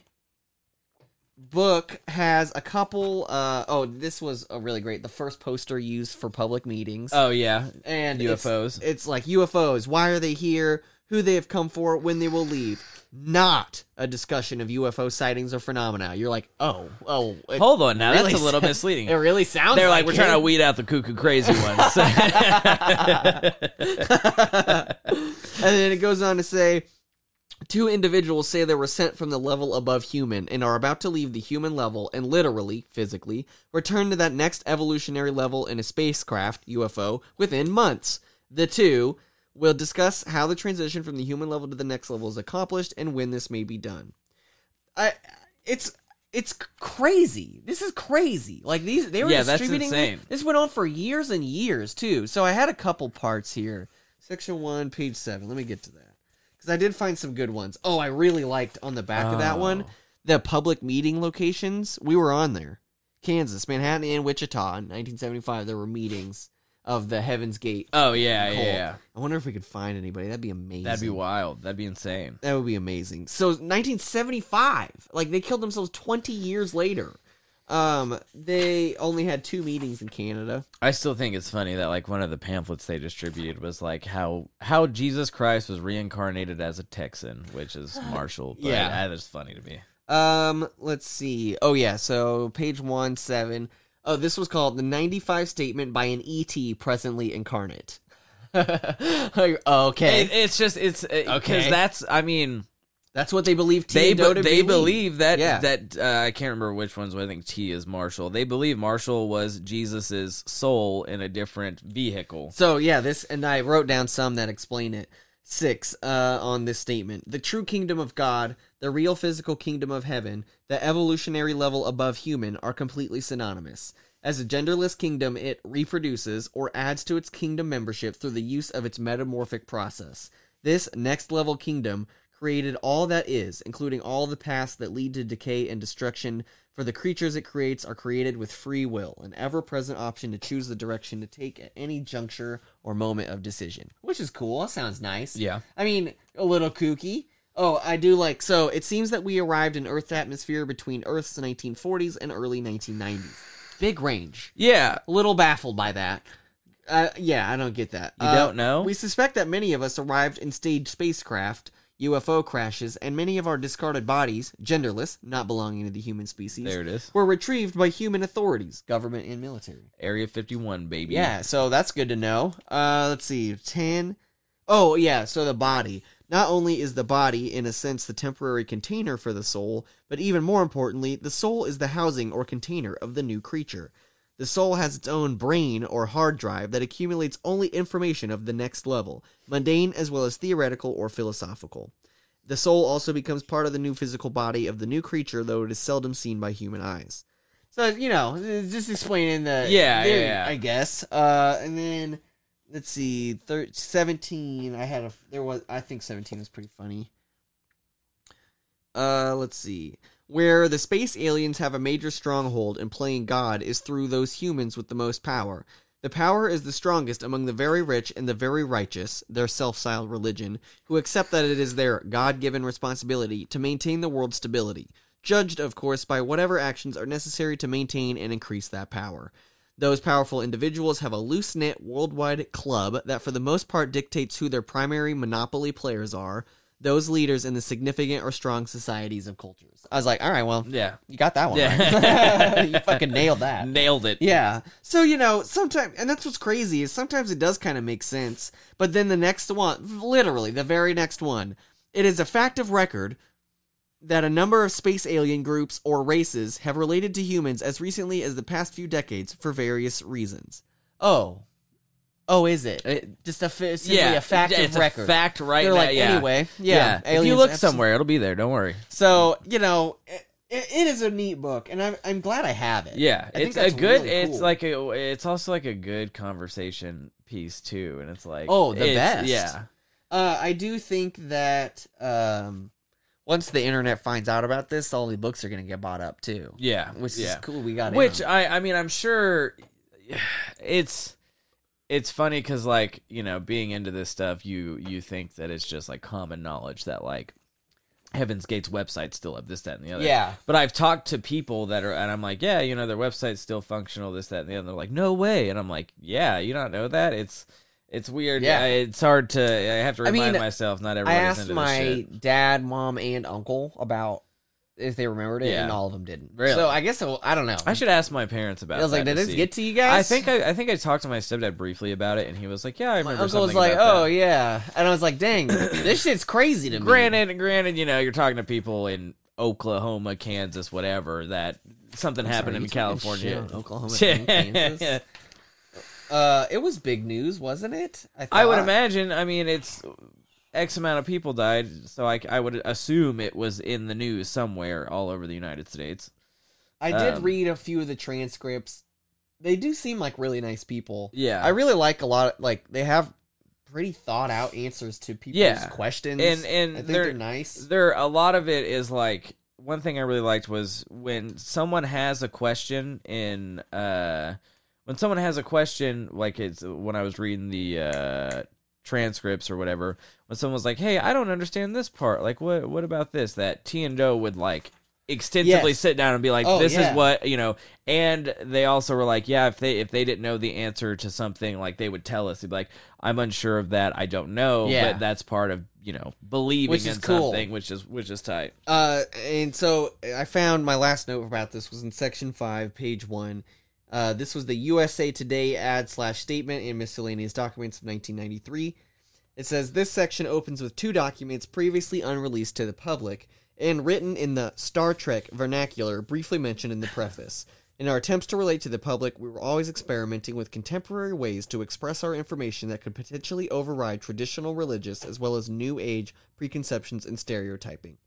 book has a couple. Uh, oh, this was a really great. The first poster used for public meetings. Oh yeah, and it's- UFOs. It's, like UFOs. Why are they here? Who they have come for? When they will leave? Not a discussion of UFO sightings or phenomena. You're like, oh, oh. Hold on, now really that's a little sounds- misleading. it really sounds. They're like, we're trying to weed out the cuckoo crazy ones. and then it goes on to say two individuals say they were sent from the level above human and are about to leave the human level and literally physically return to that next evolutionary level in a spacecraft ufo within months the two will discuss how the transition from the human level to the next level is accomplished and when this may be done i it's it's crazy. This is crazy. Like these, they were Yeah, that's distributing. insane. This went on for years and years too. So I had a couple parts here. Section one, page seven. Let me get to that because I did find some good ones. Oh, I really liked on the back of that oh. one the public meeting locations. We were on there, Kansas, Manhattan, and Wichita in 1975. There were meetings of the Heaven's Gate. oh yeah, yeah, yeah. I wonder if we could find anybody. That'd be amazing. That'd be wild. That'd be insane. That would be amazing. So 1975, like they killed themselves 20 years later. Um, they only had two meetings in Canada. I still think it's funny that like one of the pamphlets they distributed was like how how Jesus Christ was reincarnated as a Texan, which is Marshall. But Yeah. that is funny to me. Um, let's see. Oh yeah, so page one seven. Oh, this was called the 95 statement by an ET presently incarnate. okay, It, it's just it's because Okay. that's I mean that's what they believe. T they be- they believe. believe that Yeah. that uh, I can't remember which ones. But I think Ti is Marshall. They believe Marshall was Jesus's soul in a different vehicle. So yeah, this and I wrote down some that explain it. Six uh, on this statement: the true kingdom of God, the real physical kingdom of heaven, the evolutionary level above human are completely synonymous. As a genderless kingdom, it reproduces or adds to its kingdom membership through the use of its metamorphic process. This next level kingdom created all that is, including all the paths that lead to decay and destruction. For the creatures it creates are created with free will, an ever present option to choose the direction to take at any juncture or moment of decision. Which is cool. Sounds nice. Yeah. I mean, a little kooky. Oh, I do like. So it seems that we arrived in Earth's atmosphere between Earth's 1940s and early 1990s. Big range. Yeah, A little baffled by that. Uh, yeah, I don't get that. You Uh, don't know? We suspect that many of us arrived in staged spacecraft, UFO crashes, and many of our discarded bodies, genderless, not belonging to the human species, there it is. were retrieved by human authorities, government and military. Area fifty one, baby. Yeah, so that's good to know. Uh, let's see, ten. Oh yeah, so the body. Not only is the body, in a sense, the temporary container for the soul, but even more importantly, the soul is the housing or container of the new creature. The soul has its own brain or hard drive that accumulates only information of the next level, mundane as well as theoretical or philosophical. The soul also becomes part of the new physical body of the new creature, though it is seldom seen by human eyes. So you know, just explaining the Yeah, the- yeah, yeah. I guess. Uh, and then let's see, thir- seventeen. I had a there was I think seventeen is pretty funny. Uh, let's see. Where the space aliens have a major stronghold in playing God is through those humans with the most power. The power is the strongest among the very rich and the very righteous, their self styled religion, who accept that it is their God given responsibility to maintain the world's stability, judged, of course, by whatever actions are necessary to maintain and increase that power. Those powerful individuals have a loose knit worldwide club that, for the most part, dictates who their primary monopoly players are. those leaders in the significant or strong societies of cultures. I was like, all right, well, Yeah. you got that one Yeah. right. you fucking nailed that. Nailed it. Yeah. So, you know, sometimes, and that's what's crazy is sometimes it does kind of make sense. But then the next one, literally the very next one, it is a fact of record that a number of space alien groups or races have related to humans as recently as the past few decades for various reasons. Oh. Oh, is it? It- Just a, simply yeah. a fact it's of record. fact right They're now. like, yeah. anyway, yeah. If you look abso- somewhere, it'll be there. Don't worry. So, you know, it, it is a neat book, and I'm, I'm glad I have it. Yeah, I think it's a good. really It's like a. It's also like a good conversation piece too, and it's like Oh, the best. Yeah, Uh, I do think that um, once the internet finds out about this, all the books are going to get bought up too. yeah, Which yeah. is cool. We got Which in. I, I mean, I'm sure it's it's funny because like you know, being into this stuff, you you think that it's just like common knowledge that like Heaven's Gate's website still have this, that, and the other. Yeah. But I've talked to people that are, and I'm like, yeah, you know, their website's still functional, this, that, and the other. They're like, no way, and I'm like, yeah, you don't know that? It's it's weird. Yeah. Yeah, it's hard to. I have to I remind mean, myself not I everybody's asked my dad, mom, and uncle about if they remembered it, Yeah. and all of them didn't. Really? So I guess I don't know. I should ask my parents about. I was like, did this see. get to you guys? I think I, I think I talked to my stepdad briefly about it, and he was like, "Yeah, I my remember." uncle was like, "Oh that." yeah," and I was like, "Dang, this shit's crazy to me." Granted, granted, you know, you're talking to people in Oklahoma, Kansas, whatever. That something I'm happened sorry, in California. Oklahoma, Kansas. Uh, it was big news, wasn't it? I would imagine. I mean, it's X amount of people died, so I, I would assume it was in the news somewhere all over the United States. I did Um, read a few of the transcripts. They do seem like really nice people. Yeah, I really like a lot. Of, like they have pretty thought out answers to people's Yeah. questions, and and I think they're, they're, nice. there a lot of it is like one thing I really liked was when someone has a question in uh when someone has a question like it's when I was reading the uh transcripts or whatever when someone was like hey I don't understand this part like what what about this that Ti and Do would like extensively Yes. sit down and be like Oh, this yeah. is what you know and they also were like yeah if they if they didn't know the answer to something like they would tell us they'd be like i'm unsure of that i don't know Yeah. but that's part of you know believing Which in cool. something which is which is tight Uh, and so I found my last note about this was in section five, page one. Uh, this was the USA Today ad slash statement and miscellaneous documents of 1993. It says this section opens with two documents previously unreleased to the public and written in the Star Trek vernacular briefly mentioned in the preface. In our attempts to relate to the public, we were always experimenting with contemporary ways to express our information that could potentially override traditional religious as well as new age preconceptions and stereotyping.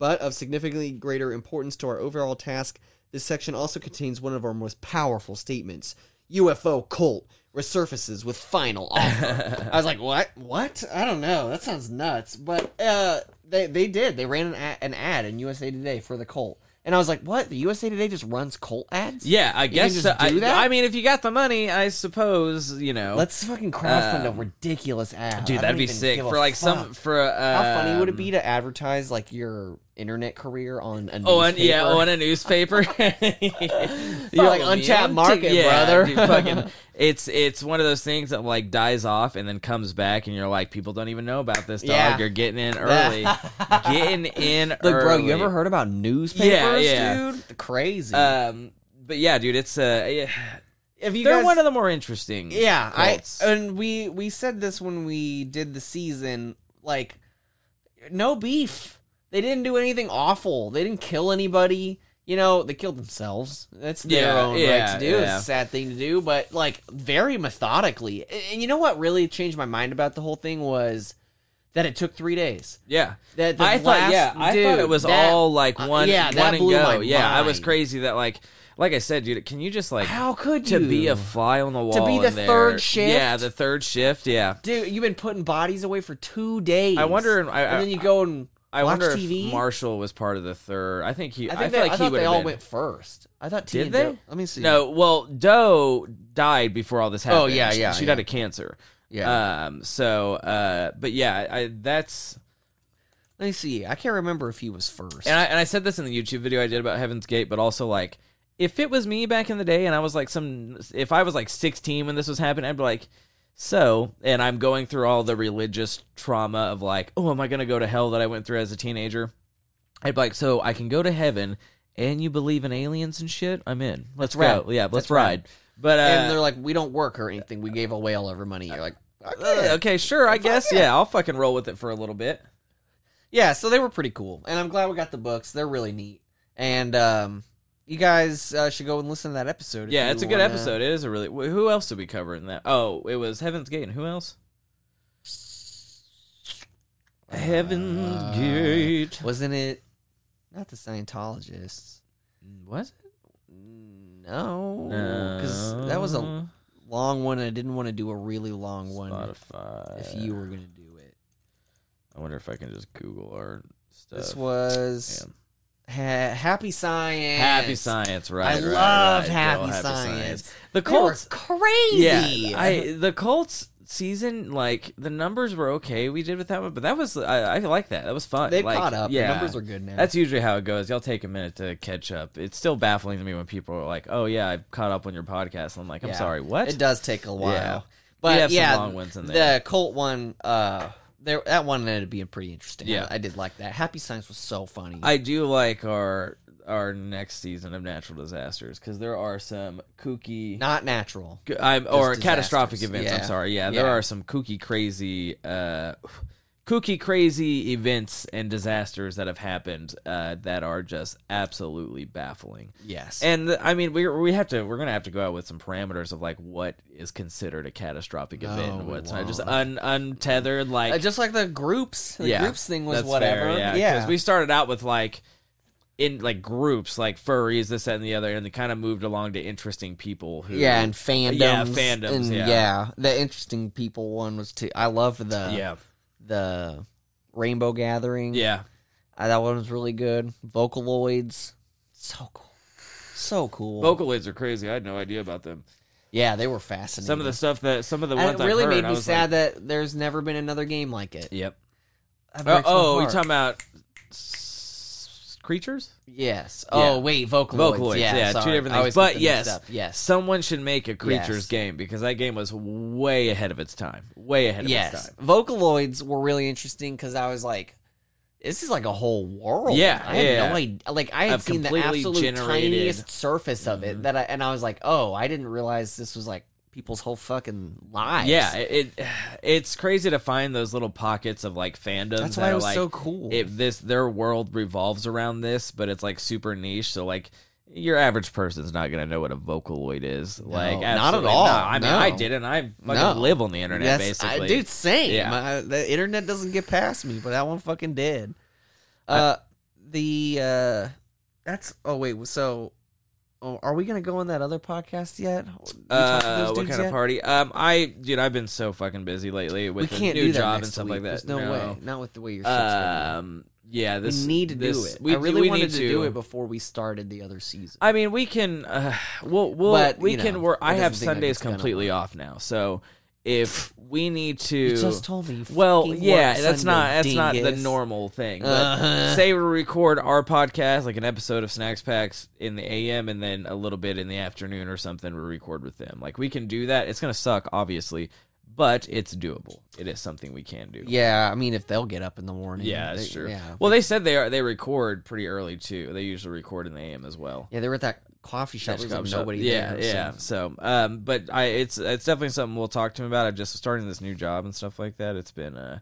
But of significantly greater importance to our overall task, this section also contains one of our most powerful statements UFO cult resurfaces with final offer. I was like, what? What? I don't know. That sounds nuts. But uh, they, they did. They ran an ad, an ad in USA Today for the cult. And I was like, what? The USA Today just runs cult ads? yeah i can guess so. I? I mean if you got the money i suppose you know Let's fucking crowdfund a Um, ridiculous ad. dude that'd be sick for like some for uh, How funny would it be to advertise like your internet career on a Oh, and, yeah, oh, a newspaper. You're like untapped market, yeah brother. dude, fucking, it's it's one of those things that like dies off and then comes back, and you're like, people don't even know about this dog. Yeah. You're getting in early, getting in Look, bro, you ever heard about newspapers, yeah. dude? Crazy. Um, but yeah, dude, it's uh, yeah, if you they're guys, one of the more interesting. yeah, cults. I and we we said this when we did the season. Like, no beef. They didn't do anything awful. They didn't kill anybody. You know, they killed themselves. That's their Yeah, own yeah, right to do. It's a sad thing to do, but like very methodically. And- And you know what really changed my mind about the whole thing was that it took three days. yeah. That the I thought, yeah, I dude, thot it was that- all like uh, one, yeah, one that and blew go. my yeah, I was crazy that like, like I said, dude, can you just like How could you to be a fly on the wall To be the third shift? Yeah, the third shift. Yeah, dude? You've been putting bodies away for two days. I wonder. I, and I, then you go and I watch wonder TV. if Marshall was part of the third. I think he. I I, think feel they, like I he would they all been. went first. I thought Ti Did they? Do- Let me see. No, well, Do died before all this happened. Oh, yeah, She- yeah, She yeah. died of cancer. Yeah. Um. So. Uh. But yeah. I. That's. Let me see. I can't remember if he was first. And I and I said this in the YouTube video I did about Heaven's Gate, but also like, if it was me back in the day and I was like some, if I was like 16 when this was happening, I'd be like, So, and I'm going through all the religious trauma of like, oh, am I going to go to hell that I went through as a teenager? I'd be like, so I can go to heaven and you believe in aliens and shit? I'm in. Let's That's go. rad. Yeah, let's That's ride. But uh, and they're like, we don't work or anything. We gave away all of our money. You're like, uh, okay. okay, sure, I guess. yeah. Yeah, I'll fucking roll with it for a little bit. Yeah, so they were pretty cool, and I'm glad we got the books. They're really neat, and um, you guys uh, should go and listen to that episode. Yeah, it's a good wanna- episode. It is a really. wh- Who else did we cover in that? Oh, it was Heaven's Gate. And who else? Heaven's Uh, Gate. Wasn't it? Not the Scientologists. Was it? No, because that was a No. long one. and I didn't want to do a really long one. Spotify. If you were gonna do it, I wonder if I can just Google our stuff. this was Damn. Ha- Happy Science. Happy Science, right? I right, love right. Happy, Girl, Science. The They were Colts, crazy. yeah, I the Colts season, like the numbers were okay. We did with that one, but that was I, I like that. That was fun. They've like, caught up. Yeah, The numbers are good now. That's usually how it goes. Y'all take a minute to catch up. It's still baffling to me when people are like, "Oh yeah, I've caught up on your podcast." I'm like, "I'm Yeah. sorry, what?" It does take a while. Yeah. But We have some yeah, long ones in there. the Colt one, uh, there that one ended up being pretty interesting. Yeah. I, I did like that. Happy Science was so funny. I do like our our next season of natural disasters because there are some kooky. Not natural. I'm, or Just catastrophic disasters. events. I'm Yeah. sorry. Yeah, there Yeah. are some kooky, crazy, uh, kooky, crazy events and disasters that have happened uh, that are just absolutely baffling. Yes. And I mean, we we have to we're gonna have to go out with some parameters of like what is considered a catastrophic event No, and what's not just un, untethered like Uh, just like the groups. The yeah, groups thing was whatever. fair, yeah, yeah. because we started out with like in like groups like furries, this that, and the other, and they kind of moved along to interesting people who yeah, and fandoms. Yeah, fandoms, And yeah. The interesting people one was too. I love the yeah the Rainbow Gathering. yeah Uh, that one was really good. Vocaloids, so cool, so cool. Vocaloids are crazy. I had no idea about them. yeah, they were fascinating. Some of the stuff that some of the And ones it really heard, made me sad like, that there's never been another game like it. Yep. Oh, oh you heart. talking about creatures? Yes. Yeah. Oh wait, Vocaloids. Vocaloids, Yeah, yeah, two different I always things. But them mixed yes, up. yes, Someone should make a creatures Yes. game because that game was way ahead of its time. Way ahead of its yes. time. Vocaloids were really interesting because I was like, this is like a whole world. Yeah, I had yeah. no idea. Like I had Of seen the completely absolute generated- tiniest surface of it Mhm. that, I, and I was like, oh, I didn't realize this was like people's whole fucking lives. Yeah, it, it it's crazy to find those little pockets of like fandoms that's that why it was like so cool. if this their world revolves around this, but it's like super niche. So like your average person's not gonna know what a Vocaloid is. like not at all. not. I mean, No. I didn't. I fucking No. live on the internet Yes, I- basically. dude, same. Yeah. The internet doesn't get past me, but that one fucking did. Uh, the uh, that's oh wait, so oh, are we gonna go on that other podcast yet? To Uh, what kind of party? Um, I dude, I've been so fucking busy lately with can't new job and stuff week. like that. There's no, way, not with the way your shit's going. Um, yeah, this we need to do it. We I really we wanted need to, do it before we started the other season. I mean, we can. Uh, we'll, we'll But, we know, can. Work, I have doesn't seem like Sundays completely off now, so if we need to, you just told me. well, yeah, that's not that's not the normal thing. But Uh-huh. say we record our podcast, like an episode of Snacks Packs in the AM, and then a little bit in the afternoon or something. We record with them. Like we can do that. It's gonna suck, obviously, but it's doable. It is something we can do. Yeah, I mean, if they'll get up in the morning. Yeah, that's they- true. Yeah, Well, they said they are they record pretty early too. They usually record in the AM as well. yeah, they were at that coffee shop. Coffee shop. nobody yeah, there. yeah. so- So, um, but I, it's it's definitely something we'll talk to him about. I'm just starting this new job and stuff like that. It's been, uh,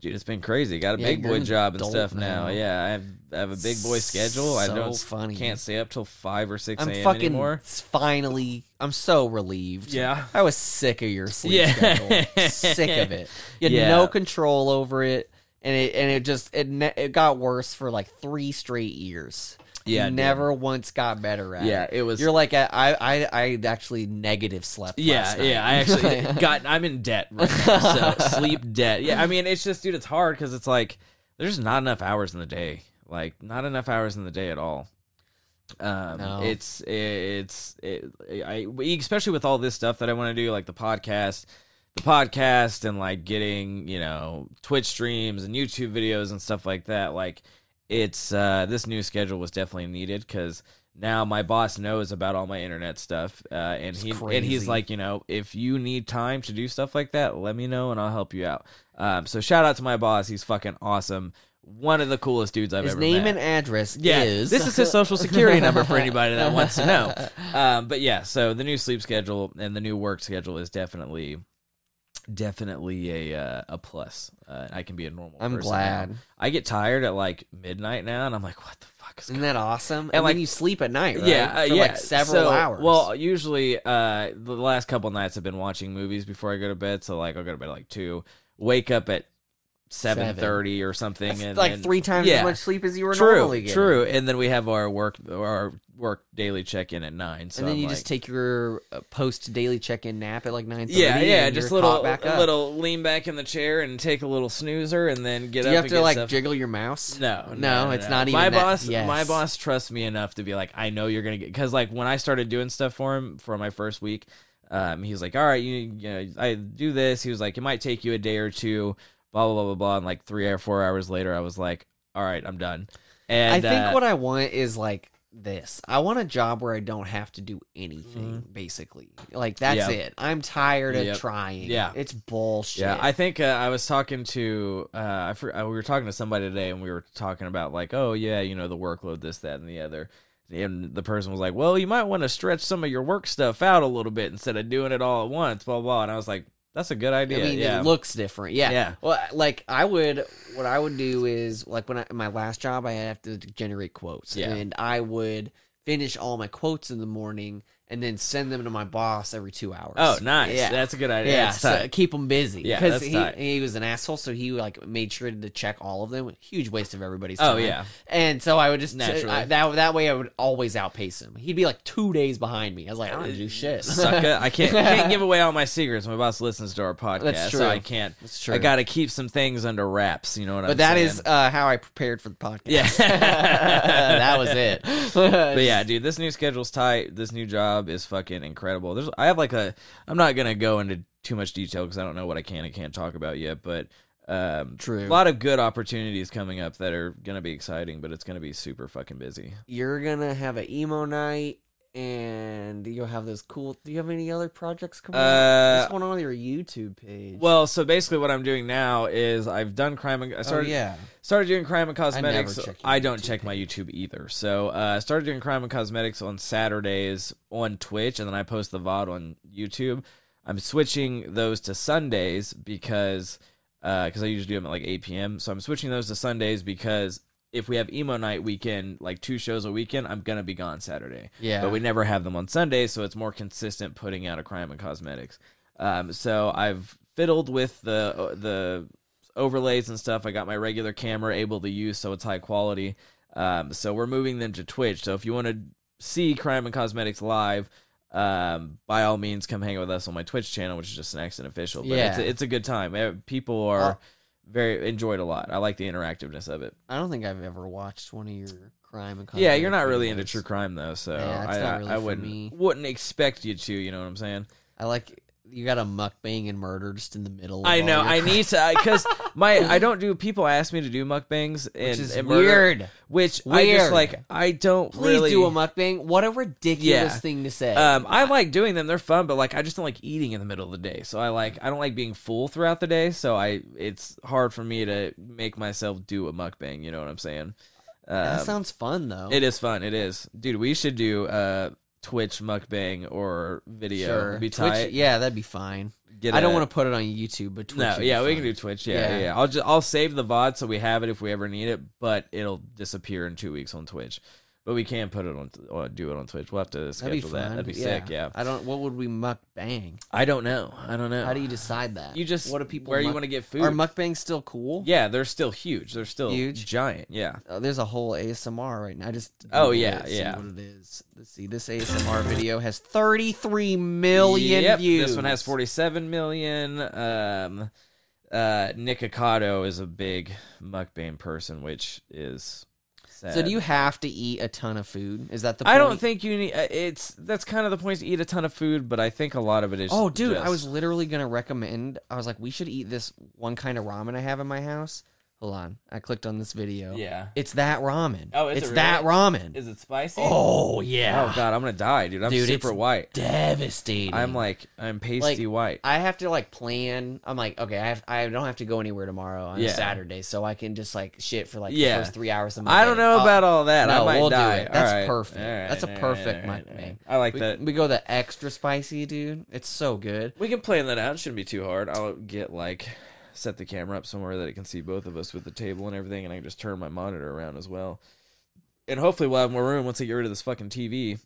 dude, it's been crazy. Got a Yeah, big boy job and stuff now. now. Yeah, I have, I have a big boy schedule. I So don't funny. can't stay up till five or 6 I'm a.m. fucking anymore. finally. I'm so relieved. Yeah. I was sick of your sleep Yeah. schedule. sick of it. You had Yeah. no control over it, and it and it just it ne- it got worse for like three straight years. Yeah, you it did. never once got better at it. Yeah, it. was. You're like I I I actually negative slept. yeah, yeah. I actually got. I'm in debt right now. So sleep debt. Yeah, I mean, it's just, dude, it's hard because it's like there's not enough hours in the day. Like, not enough hours in the day at all. Um, No. it's it's it, I especially with all this stuff that I want to do, like the podcast, the podcast, and like getting you know Twitch streams and YouTube videos and stuff like that. Like, it's uh this new schedule was definitely needed because now my boss knows about all my internet stuff, uh, and he and he's like, you know, if you need time to do stuff like that, let me know and I'll help you out. Um, so shout out to my boss. He's fucking awesome. One of the coolest dudes I've His ever met. His name and address Yeah, is this is his social security number for anybody that wants to know. Um, but yeah, so the new sleep schedule and the new work schedule is definitely, definitely a uh, a plus. Uh, I can be a normal. I'm glad. now. I get tired at like midnight now, and I'm like, what the fuck is Isn't that awesome? And, like- then you sleep at night, right? Yeah, uh, For yeah, like several So, hours. Well, usually, uh, the last couple nights I've been watching movies before I go to bed. So like, I'll go to bed at like two, wake up at seven thirty or something, That's and like then- three times yeah. as much sleep as you were True, normally getting. true. And then we have our work our work daily check in at nine. So and then I'm you like, just take your uh, post daily check in nap at like nine thirty. yeah, yeah, just you're little back a little lean back in the chair and take a little snoozer, and then get Do up. you have to like stuff. jiggle your mouse? No, No, it's not even my that- boss. yes. My boss trusts me enough to be like, I know you're gonna get because like when I started doing stuff for him for my first week, um, was like, all right, you, you know, I do this. He was like, it might take you a day or two, blah blah blah blah blah. And like three or four hours later, I was like, all right, I'm done. And I think uh, what I want is like this. I want a job where I don't have to do anything. Basically, like that's Mm-hmm. It. I'm tired of Yep. trying. Yeah. it's bullshit. Yeah, I think uh, I was talking to uh, I for, uh, we were talking to somebody today, and we were talking about like, oh yeah, you know, the workload, this, that, and the other. And the person was like, "Well, you might want to stretch some of your work stuff out a little bit instead of doing it all at once." Blah blah. And I was like, "That's a good idea. I mean, yeah. it looks different. Yeah. Yeah. Well, like I would, what I would do is like when I my last job, I have to generate quotes, Yeah. and I would finish all my quotes in the morning and then send them to my boss every two hours. oh, nice. Yeah. That's a good idea. Yeah, so keep them busy. Yeah, because he, tight. he was an asshole, so he like made sure to check all of them. Huge waste of everybody's time. Oh, yeah. and so I would just Naturally. I- that that way I would always outpace him. He'd be like two days behind me. I was like, I don't do shit. Sucker. I can't can't give away all my secrets. My boss listens to our podcast, That's so true. I can't. That's true. I got to keep some things under wraps. You know what I'm But that saying? is uh, how I prepared for the podcast. Yeah. that was it. but yeah, dude, this new schedule's tight. This new job is fucking incredible. There's, I have like a, I'm not gonna go into too much detail because I don't know what I can and can't talk about yet. But um, True. a lot of good opportunities coming up that are gonna be exciting, but it's gonna be super fucking busy. You're gonna have an emo night, and you'll have those cool. Do you have any other projects coming? up? Uh, What's going on with your YouTube page? Well, so basically, what I'm doing now is I've done crime. And, I oh started, yeah, started doing crime and cosmetics. check I don't YouTube check my YouTube either. So uh, I started doing crime and cosmetics on Saturdays on Twitch, and then I post the VOD on YouTube. I'm switching those to Sundays because because I usually do them at like 8 p.m. So I'm switching those to Sundays because if we have emo night weekend, like two shows a weekend, I'm gonna be gone Saturday. yeah. But we never have them on Sundays, so it's more consistent putting out a crime and cosmetics. Um, so I've fiddled with the the overlays and stuff. I got my regular camera able to use, so it's high quality. Um, so we're moving them to Twitch. So if you want to see crime and cosmetics live, um, by all means, come hang out with us on my Twitch channel, which is just an accent official. But it's a, it's a good time. Eh, People are Oh. very enjoyed a lot. I like the interactiveness of it. I don't think I've ever watched one of your crime and cosmetics. Yeah, you're not really into true crime though, so Yeah, I, I- really I for wouldn't wouldn't expect you to. You know what I'm saying? I like you got a mukbang and murder just in the middle. Of I know. I need to because my I don't do. People ask me to do mukbangs and, which is and murder, weird. which I just Weird. like. I don't Please really do a mukbang. What a ridiculous Yeah. thing to say. Um, I like doing them; they're fun, but like I just don't like eating in the middle of the day. So I like I don't like being full throughout the day. So I it's hard for me to make myself do a mukbang. You know what I'm saying? that Um, sounds fun though. It is fun. It is, dude. We should do uh Twitch mukbang or video. Sure. It'd Be Twitch- tight. yeah, that'd be fine. Get I don't want to put it on YouTube, but Twitch. No, yeah, we can do Twitch. Yeah, yeah, Yeah. yeah. I'll just I'll save the VOD so we have it if we ever need it, but it'll disappear in two weeks on Twitch. But we can't put it on or do it on Twitch. We'll have to That'd schedule that. That'd be sick. Yeah. I don't. What would we mukbang? I don't know. I don't know. How do you decide that? You just what do people? where you want to get food? Are mukbangs still cool? yeah, they're still huge. They're still Huge? giant. Yeah. Uh, there's a whole ASMR right now. I just Oh, yeah, it, see yeah. What it is? Let's see. This ASMR video has 33 million Yep, views. This one has 47 million. Um, uh, Nikocado is a big mukbang person, which is sad. So do you have to eat a ton of food? Is that the? I don't think you need. uh, It's that's kind of the point to eat a ton of food, but I think a lot of it is. Oh, dude, I was literally gonna recommend. I was like, we should eat this one kind of ramen I have in my house. Hold on. I clicked on this video. Yeah. It's that ramen. Oh, is it it's really? that ramen. Is it spicy? oh yeah. Oh god, I'm gonna die, dude. I'm Dude, super it's white. Devastating. I'm like I'm pasty Like, white. I have to like plan. I'm like, okay, I have, I don't have to go anywhere tomorrow on Yeah. a Saturday, so I can just like shit for like Yeah. the first three hours of my I don't day. know I'll- about all that. I might we'll do die. it. That's All right. perfect. All right, That's a perfect all right, mi- all right. thing. I like we, that. We go the extra spicy, dude. It's so good. We can plan that out. It shouldn't be too hard. I'll get like set the camera up somewhere that it can see both of us with the table and everything, and I can just turn my monitor around as well. And hopefully we'll have more room once I get rid of this fucking TV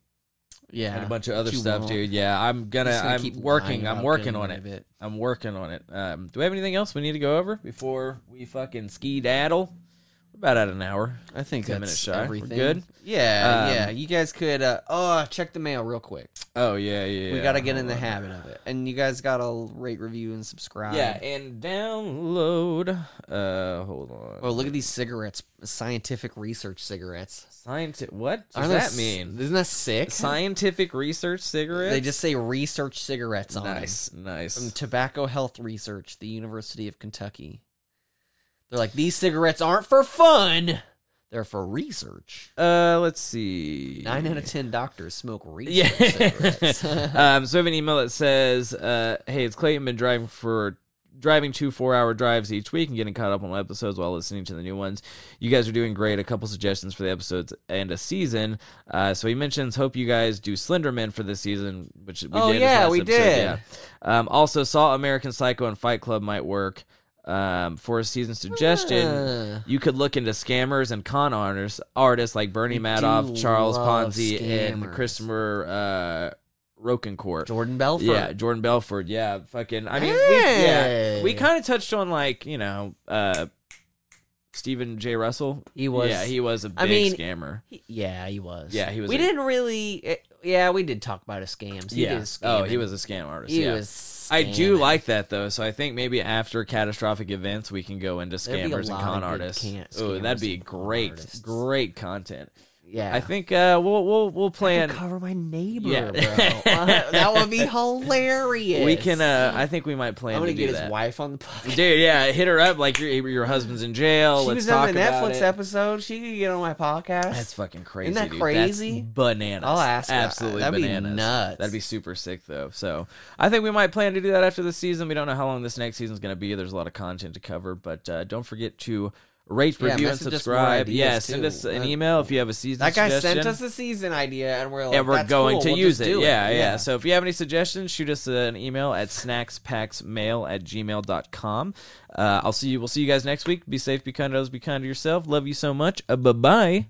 Yeah, and a bunch of other stuff, won't. dude. Yeah, I'm gonna. Gonna I'm keep working. I'm working on it. it. I'm working on it. Um, do we have anything else we need to go over before we fucking ski daddle? About at an hour. I think 10 that's minutes shy. We're good? Yeah, Um, yeah. You guys could. Uh, oh, check the mail real quick. Oh yeah, yeah. we got to get in the habit of it, and you guys got to rate, review, and subscribe. Yeah, and download. Uh, hold on. Oh, look at these cigarettes. Scientific research cigarettes. Scientific. What does that mean? Isn't that sick? Scientific research cigarettes. They just say research cigarettes on them. nice, nice. From Tobacco Health Research, the University of Kentucky. They're like, these cigarettes aren't for fun. They're for research. Uh, let's see. Nine out of ten doctors smoke research cigarettes. um, so I have an email that says, uh, "Hey, it's Clayton. Been driving for driving two four-hour drives each week and getting caught up on episodes while listening to the new ones. You guys are doing great. A couple suggestions for the episodes and a season. Uh, so he mentions, hope you guys do Slenderman for this season, which we Oh, did. yeah, we episode, did. Yeah. Um, also saw American Psycho and Fight Club might work. Um, for a season suggestion, Ah. you could look into scammers and con artists, artists like Bernie Madoff, Charles Ponzi, and scammers. Christopher uh, Rocancourt. Jordan Belfort. Yeah, Jordan Belfort. Yeah, fucking. I mean, we, yeah, we kind of touched on like you know, uh, Stephen J. Russell. He was- Yeah, he was a big I mean, scammer. He- yeah, he was. Yeah, he was We a- didn't really. eh, yeah, we did talk about his scams. He yeah. Oh, he was a scam artist. He yeah. was. I do like that though, so I think maybe after catastrophic events we can go into There'd be a scammers and con artists. Oh, that'd be great, artists. great content. Yeah. I think uh, we'll we'll we'll plan. cover my neighbor, Yeah. bro. Uh, that would be hilarious. We can. Uh, I think we might plan I'm gonna to get his that. wife on the podcast. Dude, yeah, hit her up like your your husband's in jail. she Let's was talk on the Netflix it. episode. She could get on my podcast. That's fucking crazy. that dude. crazy? That's bananas. I'll ask. Absolutely That'd be bananas. nuts. That'd be super sick though. So I think we might plan to do that after the season. We don't know how long this next season's going to be. There's a lot of content to cover, but uh, don't forget to rate, Yeah, review, and message us more subscribe. Yeah, send too. us an email if you have a season. that guy suggestion. sent us a season idea, and we're like, and we're "That's going cool. to We'll use it. do Yeah, yeah, So if you have any suggestions, shoot us an email at snackspacksmail at gmail.com. Uh, I'll see you. We'll see you guys next week. Be safe, be kind to others, be kind to yourself. Love you so much. Uh, bye bye.